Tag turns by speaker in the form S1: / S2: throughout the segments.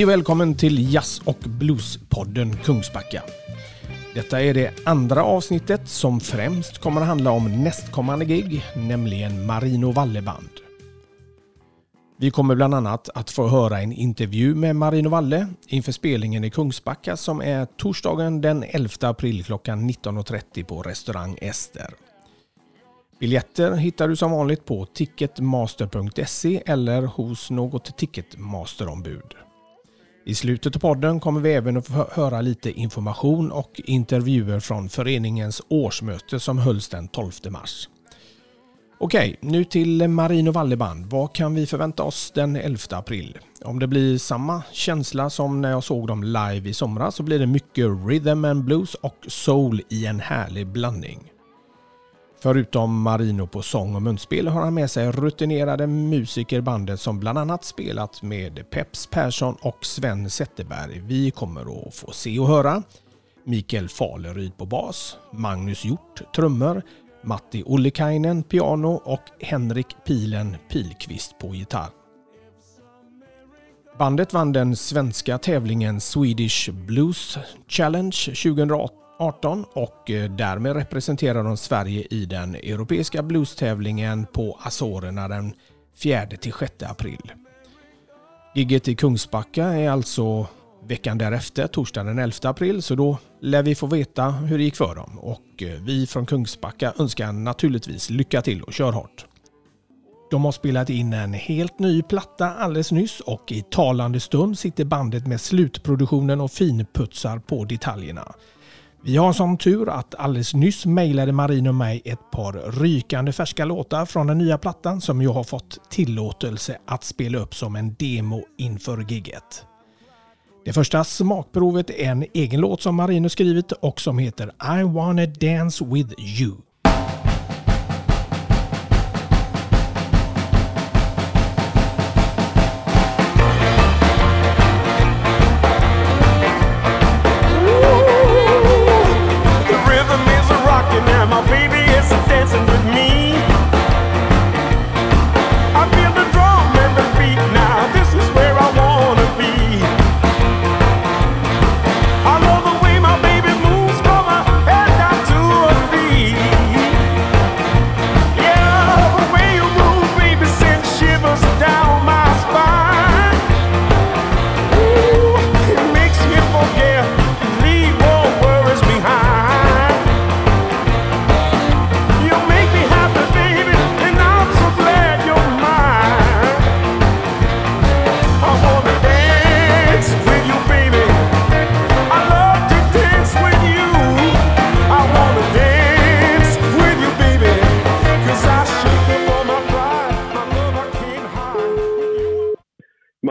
S1: Hej och välkommen till Jazz och Bluespodden Kungsbacka. Detta är det andra avsnittet som främst kommer att handla om nästkommande gig, nämligen Marino Valle-band. Vi kommer bland annat att få höra en intervju med Marino Valle inför spelningen i Kungsbacka som är torsdagen den 11 april klockan 19.30 på restaurang Ester. Biljetter hittar du som vanligt på ticketmaster.se eller hos något Ticketmaster-ombud. I slutet av podden kommer vi även att få höra lite information och intervjuer från föreningens årsmöte som hölls den 12 mars. Okej, nu till Marino Valleband. Vad kan vi förvänta oss den 11 april? Om det blir samma känsla som när jag såg dem live i somras så blir det mycket rhythm and blues och soul i en härlig blandning. Förutom Marino på sång och munspel har han med sig rutinerade musiker bandet som bland annat spelat med Peps Persson och Sven Zetterberg. Vi kommer att få se och höra Mikael Faleryd på bas, Magnus Hjort trummor, Matti Ollikainen piano och Henrik Pilen Pilqvist på gitarr. Bandet vann den svenska tävlingen Swedish Blues Challenge 2018 och eh, därmed representerar de Sverige i den europeiska bluestävlingen på Azorerna den 4-6 april. Gigget i Kungsbacka är alltså veckan därefter, torsdagen den 11 april, så då lär vi få veta hur det gick för dem. Och eh, vi från Kungsbacka önskar naturligtvis lycka till och kör hårt. De har spelat in en helt ny platta alldeles nyss och i talande stund sitter bandet med slutproduktionen och finputsar på detaljerna. Vi har som tur att alldeles nyss mejlade Marin och mig ett par rykande färska låtar från den nya plattan som jag har fått tillåtelse att spela upp som en demo inför gigget. Det första smakprovet är en egen låt som Marino skrivit och som heter I wanna dance with you.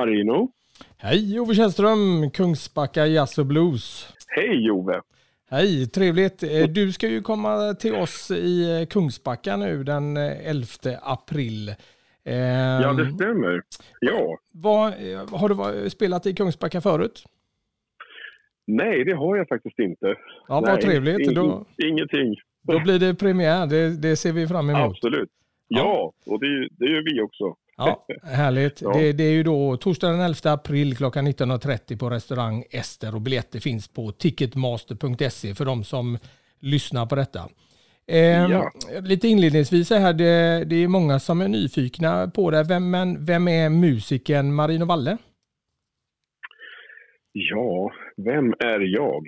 S2: Marino.
S1: Hej Ove Källström, Kungsbacka Jazz och Blues.
S2: Hej Jove!
S1: Hej, trevligt. Eh, Du ska ju komma till oss i eh, Kungsbacka nu den eh, 11 april. Ehm,
S2: Ja, det stämmer. Ja.
S1: vad, eh, har du spelat i Kungsbacka förut?
S2: Nej, det har jag faktiskt inte.
S1: Ja, vad trevligt.
S2: ing-
S1: Då,
S2: Ingenting.
S1: då blir det premiär, det, det ser vi fram emot.
S2: Absolut. Ja, och det, det gör vi också.
S1: Ja, härligt.
S2: Ja.
S1: Det, det är ju då torsdagen den 11 april klockan 19.30 på restaurang Ester och biljetter finns på ticketmaster.se för de som lyssnar på detta. Ehm,
S2: Ja.
S1: Lite inledningsvis här, det, det är många som är nyfikna på det. Vem, men vem är musikern Marino Valle?
S2: Ja, vem är jag?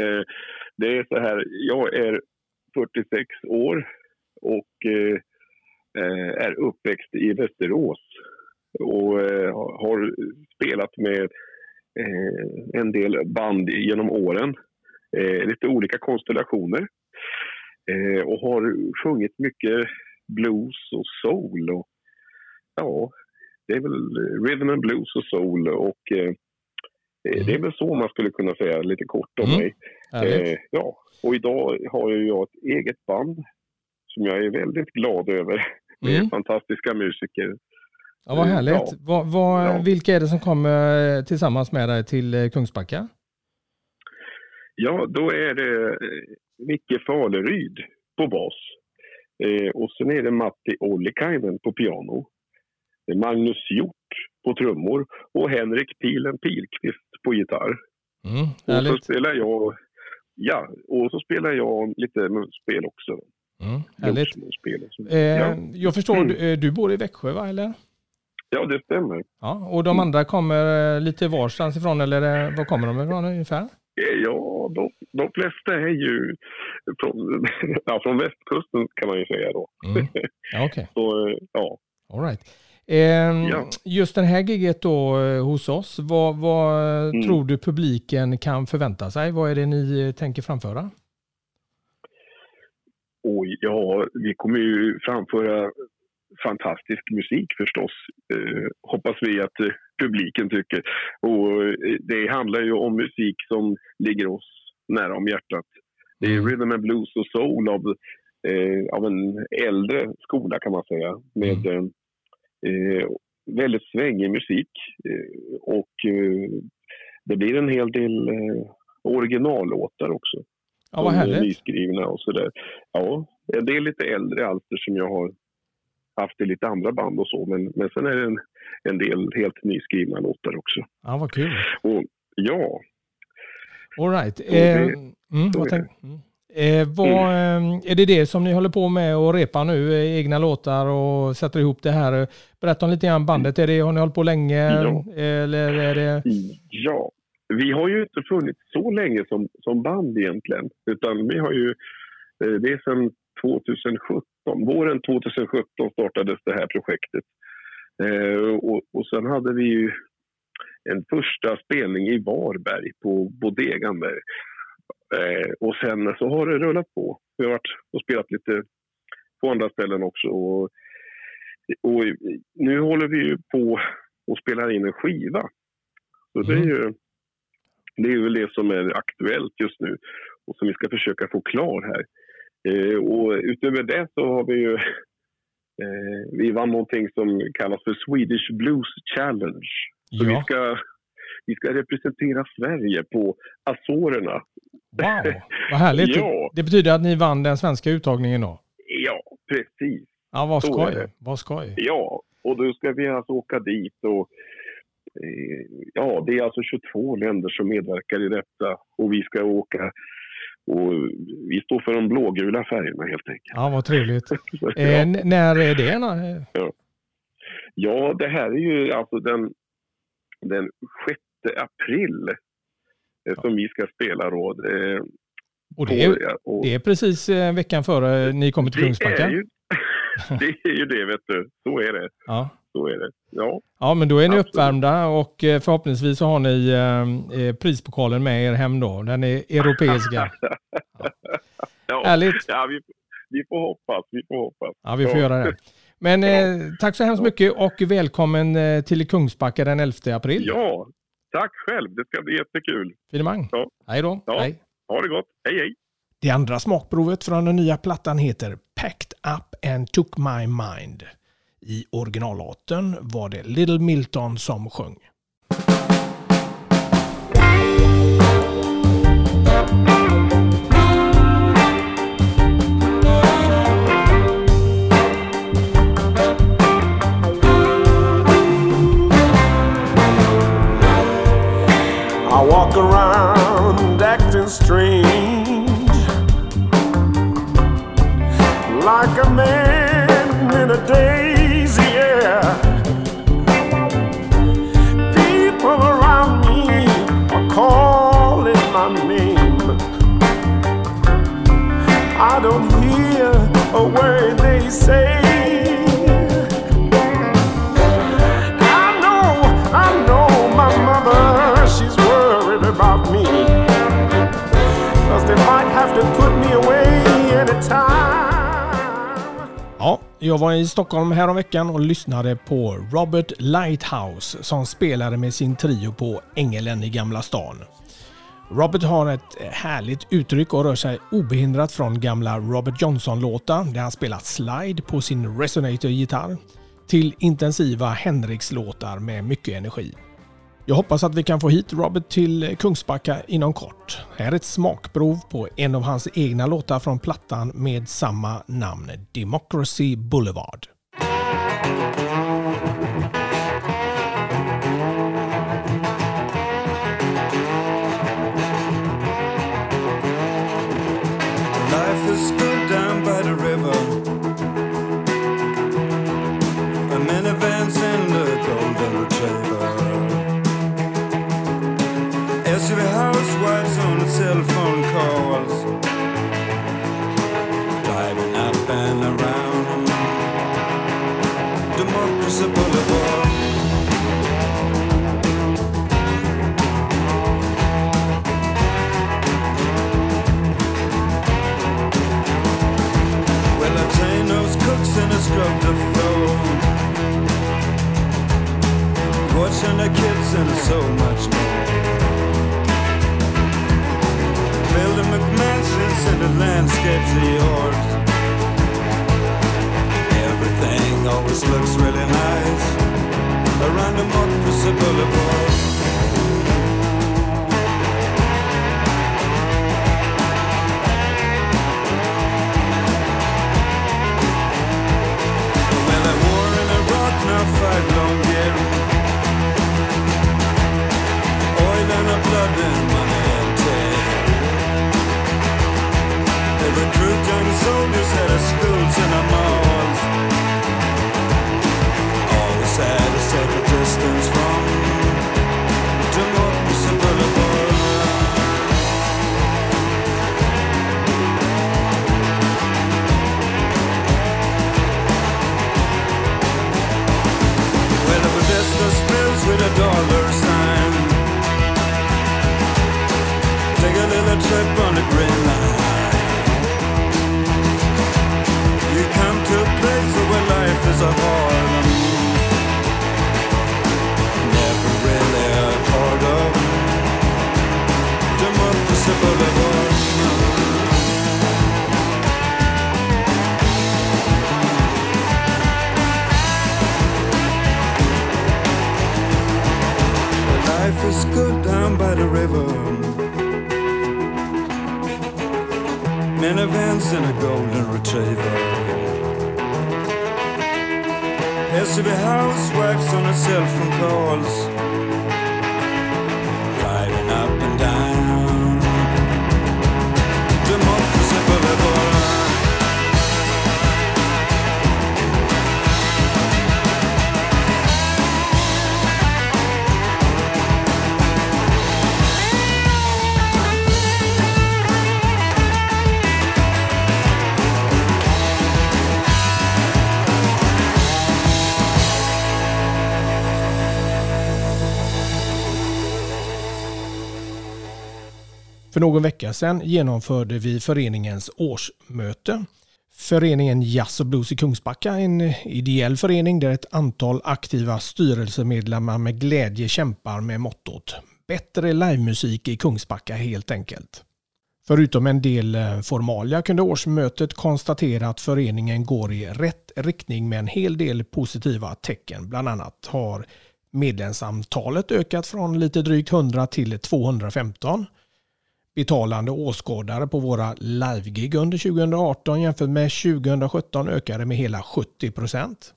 S2: Eh, det är så här, jag är 46 år och eh, eh, är uppväxt i Västerås och eh, har spelat med eh, en del band genom åren. Eh, lite olika konstellationer. Eh, och har sjungit mycket blues och soul. Och, ja, det är väl rhythm and blues och soul. Och, eh, eh, Det är väl så man skulle kunna säga lite kort om
S1: Mm.
S2: mig. Eh, ja, och idag har jag ett eget band som jag är väldigt glad över. Med
S1: Mm.
S2: fantastiska musiker.
S1: Ja, vad härligt.
S2: Ja.
S1: Vad,
S2: Ja.
S1: Vilka är det som kommer tillsammans med dig till eh, Kungsbacka?
S2: Ja, då är det eh, Micke Faleryd på bas. Eh, och sen är det Matti Ollikainen på piano. Magnus Hjort på trummor och Henrik Pilen Pilqvist på gitarr.
S1: Mm,
S2: Och så spelar jag, ja, och så spelar jag lite munspel också.
S1: Mm, härligt. Eh,
S2: Ja.
S1: Jag förstår,
S2: Mm.
S1: du, eh, du bor i Växjö va, eller?
S2: ja, det stämmer.
S1: Ja, och de andra kommer eh, lite varstans ifrån, eller eh, var kommer de ifrån ungefär?
S2: Eh, Ja, de, de flesta är ju från, ja, från västkusten kan man ju säga då.
S1: Mm. Ja.
S2: Så, eh, ja.
S1: All right. Ehm,
S2: Ja.
S1: Just den här giget då eh, hos oss, vad, vad eh,
S2: Mm.
S1: tror du publiken kan förvänta sig? Vad är det ni eh, tänker framföra?
S2: Oj, ja, vi kommer ju framföra fantastisk musik förstås. Eh, hoppas vi att eh, publiken tycker. Och eh, det handlar ju om musik som ligger oss nära om hjärtat. Det är
S1: Mm.
S2: rhythm and blues och soul av, eh, av en äldre skola kan man säga. Med
S1: Mm.
S2: eh, eh, väldigt svängig musik. Och det blir en hel del originallåtar också
S1: Ja, vad härligt.
S2: nyskrivna och sådär. Ja, det är lite äldre alster som jag har haft i lite andra band och så, men, men sen är det en, en del helt nyskrivna låtar också.
S1: Ja, vad kul.
S2: Och ja,
S1: All right.
S2: det-
S1: Eh, mm, vad tänk, mm. Eh, vad, eh, är det det som ni håller på med och repa nu, eh, egna låtar och sätter ihop det här? Berätta om lite grann bandet. Är det, har ni hållit på länge?
S2: Ja.
S1: Eller är det...
S2: ja. Vi har ju inte funnits så länge som, som band egentligen, utan vi har ju, eh, det är sedan 2017, våren 2017 startades det här projektet. Eh, och, och sen hade vi ju en första spelning i Varberg på Bodegan där. Eh, och sen så har det rullat på. Vi har varit och spelat lite på andra ställen också. Och, och nu håller vi ju på och spelar in en skiva. Så det är
S1: Mm.
S2: ju det är väl det som är aktuellt just nu och som vi ska försöka få klar här. Eh, och utöver det så har vi ju eh, vi vann någonting som kallas för Swedish Blues Challenge. Så vi,
S1: Ja,
S2: ska, vi ska representera Sverige på Azorerna.
S1: wow, vad härligt.
S2: Ja.
S1: Det betyder att ni vann den svenska uttagningen då?
S2: Ja, precis.
S1: Ja, vad skoj. Vad skoj.
S2: Ja, och då ska vi alltså åka dit och ja, det är alltså 22 länder som medverkar i detta och vi ska åka och vi står för de blågula färgerna helt enkelt.
S1: Ja, vad trevligt. Eh,
S2: Ja.
S1: när är det? Nå-
S2: ja, det här är ju alltså den, den 6 april eh, som vi ska spela då. Eh,
S1: Och det är,
S2: och-
S1: det är precis eh, veckan före ni kommer till
S2: det
S1: Kungsbacka?
S2: är ju det är ju det, vet du. Så är det.
S1: Ja.
S2: Så är det. Ja,
S1: ja, men då är ni
S2: Absolut.
S1: uppvärmda och eh, förhoppningsvis så har ni eh, eh, prispokalen med er hem då. Den är europeiska.
S2: ja.
S1: Härligt.
S2: ja vi, vi får hoppas. Vi får hoppas.
S1: Ja, vi får göra det. Men eh, tack så hemskt mycket och välkommen eh, till Kungsbacka den 11 april.
S2: Ja, tack själv. Det ska bli jättekul.
S1: Finemang.
S2: Ja.
S1: Hej då.
S2: Ja.
S1: Hej.
S2: Ha det gott. Hej, hej.
S1: Det andra smakprovet från den nya plattan heter Packed Up and Took My Mind. I originallåten var det Little Milton som sjöng.
S3: They say. I know, I know my mother, she's worried about me. Cause they might have to put me away anytime.
S1: Ja, jag var i Stockholm häromveckan och lyssnade på Robert Lighthouse som spelade med sin trio på Ängelen i Gamla stan. Robert har ett eh, härligt uttryck och rör sig obehindrat från gamla Robert Johnson-låtar där han spelat slide på sin Resonator-gitarr till intensiva Henriks-låtar med mycket energi. Jag hoppas att vi kan få hit Robert till eh, Kungsbacka inom kort. Här är ett smakprov på en av hans egna låtar från plattan med samma namn, Democracy Boulevard.
S4: A trip on the green line. You come to a place where life is a Harlem. Minivans and a golden retriever. SUV housewives on a cell phone calls.
S1: För någon vecka sedan genomförde vi föreningens årsmöte. Föreningen Jazz och Blues i Kungsbacka är en ideell förening där ett antal aktiva styrelsemedlemmar med glädje kämpar med mottot Bättre livemusik i Kungsbacka helt enkelt. Förutom en del eh, formalia kunde årsmötet konstatera att föreningen går i rätt riktning med en hel del positiva tecken. Bland annat har medlemsantalet ökat från lite drygt 100 till 215 betalande åskådare på våra livegig under 2018 jämfört med 2017 ökade med hela 70 procent.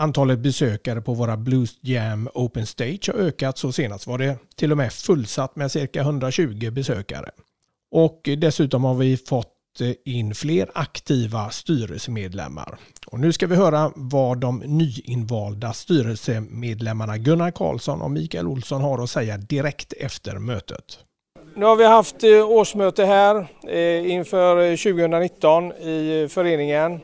S1: Antalet besökare på våra Blues Jam Open Stage har ökat så senast var det till och med fullsatt med cirka 120 besökare. Och dessutom har vi fått in fler aktiva styrelsemedlemmar. Och nu ska vi höra vad de nyinvalda styrelsemedlemmarna Gunnar Karlsson och Mikael Olsson har att säga direkt efter mötet.
S5: Nu har vi haft eh, årsmöte här eh, inför 2019 i föreningen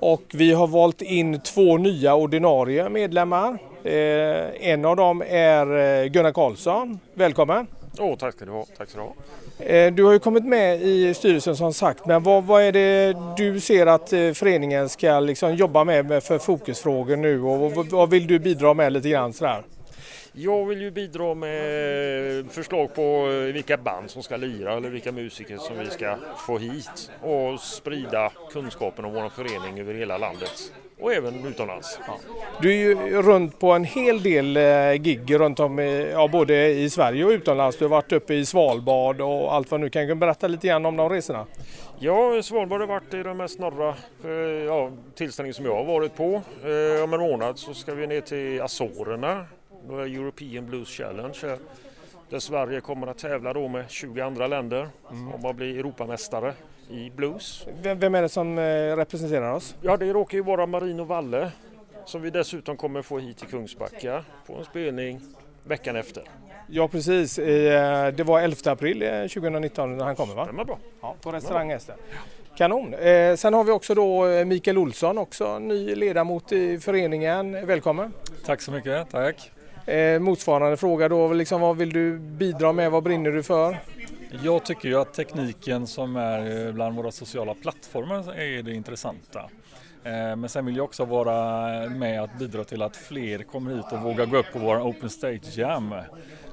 S5: och vi har valt in två nya ordinarie medlemmar. Eh, En av dem är Gunnar Karlsson. Välkommen!
S6: Åh, tack ska du ha. Tack ska du ha.
S5: Du har ju kommit med i styrelsen som sagt, men vad, vad är det du ser att föreningen ska liksom jobba med för fokusfrågor nu och vad, vad vill du bidra med lite grann sådär?
S6: Jag vill ju bidra med förslag på vilka band som ska lira eller vilka musiker som vi ska få hit och sprida kunskapen om vår förening över hela landet och även utomlands.
S5: Du är ju runt på en hel del eh, gig runt om i, ja, både i Sverige och utomlands. Du har varit uppe i Svalbard och allt vad nu kan du berätta lite grann om de resorna?
S6: Ja, Svalbard har varit i den mest norra eh, ja, tillställningen som jag har varit på. Eh, om en månad så ska vi ner till Azorerna, European Blues Challenge här, där Sverige kommer att tävla då med 20 andra länder om att bli Europamästare i blues.
S5: Vem, vem är det som eh, representerar oss?
S6: Ja, det råkar ju vara Marino Valle som vi dessutom kommer få hit till Kungsbacka på en spelning veckan efter.
S5: Ja precis, Eh, det var 11 april eh, 2019 när han kommer va?
S6: Stämmer bra.
S5: Ja, på restaurang Ester. Kanon. Eh, sen har vi också då eh, Mikael Olsson, också ny ledamot i föreningen. Välkommen.
S7: Tack så mycket, tack.
S5: Eh, motsvarande fråga då, liksom, vad vill du bidra med? Vad brinner du för?
S7: Jag tycker ju att tekniken som är eh, bland våra sociala plattformar är det intressanta. Eh, men sen vill jag också vara med att bidra till att fler kommer hit och vågar gå upp på våra Open Stage Jam.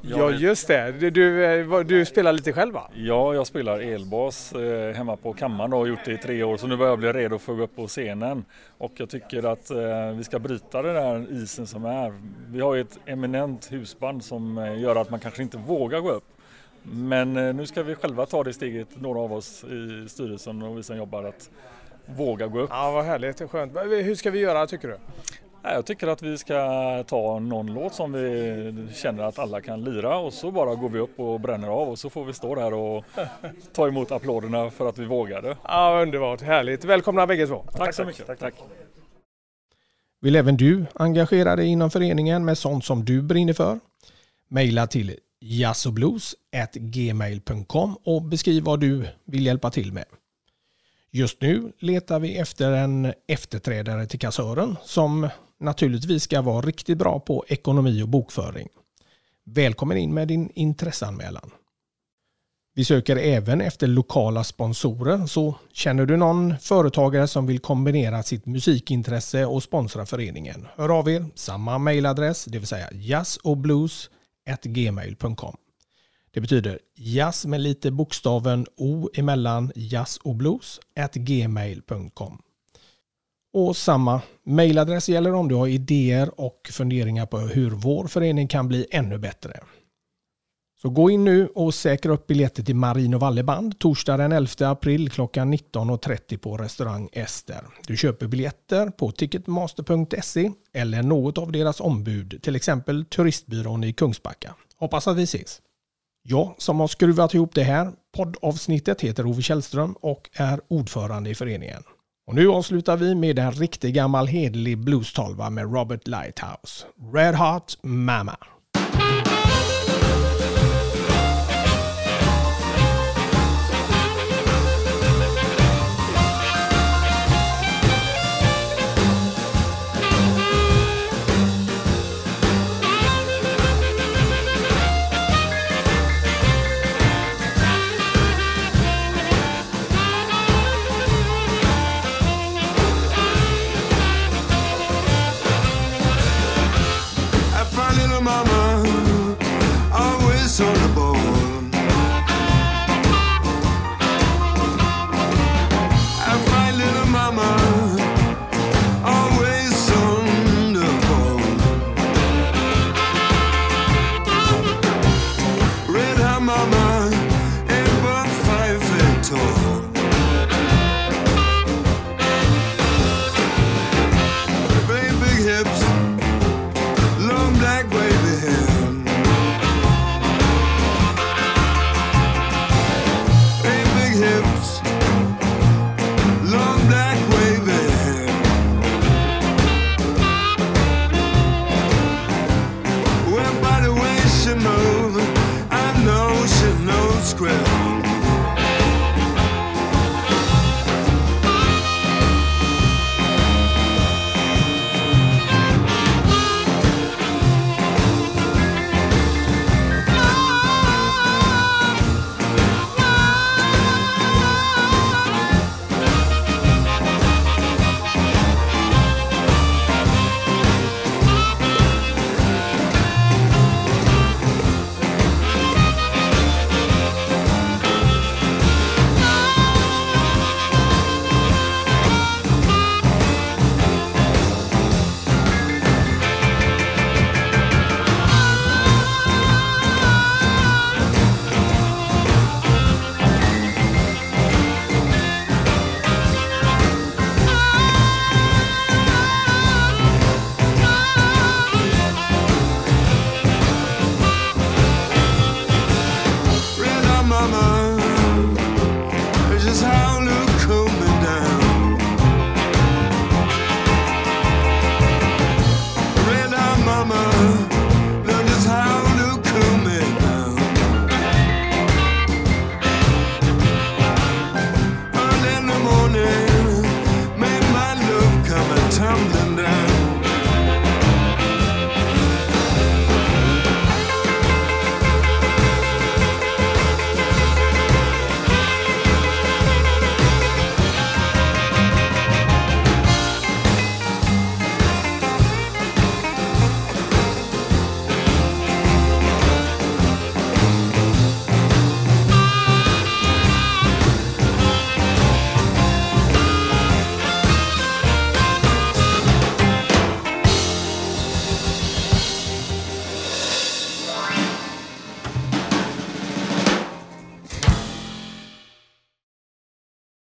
S5: Ja just det, du, du, eh, du spelar lite själv va?
S7: Ja, jag spelar elbas eh, hemma på kammaren och har gjort det i tre år så nu börjar jag bli redo för att gå upp på scenen. Och jag tycker att eh, vi ska bryta den där isen som är. Vi har ju ett eminent husband som gör att man kanske inte vågar gå upp. Men nu ska vi själva ta det steget, några av oss i styrelsen och vi som jobbar, att våga gå upp.
S5: Ja vad härligt, skönt. Hur ska vi göra tycker du?
S7: Jag tycker att vi ska ta någon låt som vi känner att alla kan lira och så bara går vi upp och bränner av och så får vi stå där och ta emot applåderna för att vi vågade.
S5: Ja underbart, härligt. Välkomna bägge två.
S7: Tack så mycket. Tack.
S1: Vill även du engagera dig inom föreningen med sånt som du brinner för? Maila till jazzoblues@gmail.com och beskriv vad du vill hjälpa till med. Just nu letar vi efter en efterträdare till kassören som naturligtvis ska vara riktigt bra på ekonomi och bokföring. Välkommen in med din intresseanmälan. Vi söker även efter lokala sponsorer, så känner du någon företagare som vill kombinera sitt musikintresse och sponsra föreningen, hör av er. Samma mailadress, det vill säga jazzobluesgmail.com Det betyder jazz med lite bokstaven O emellan jazz och blues at gmail.com. Och samma mejladress gäller om du har idéer och funderingar på hur vår förening kan bli ännu bättre. Så gå in nu och säkra upp biljetter till Marino Valleband torsdag den 11 april klockan 19.30 på restaurang Ester. Du köper biljetter på ticketmaster.se eller något av deras ombud, till exempel Turistbyrån i Kungsbacka. Hoppas att vi ses. Jag som har skruvat ihop det här poddavsnittet heter Ove Källström och är ordförande i föreningen. Och nu avslutar vi med en riktig gammal hedlig blues med Robert Lighthouse. Red Hot Mama.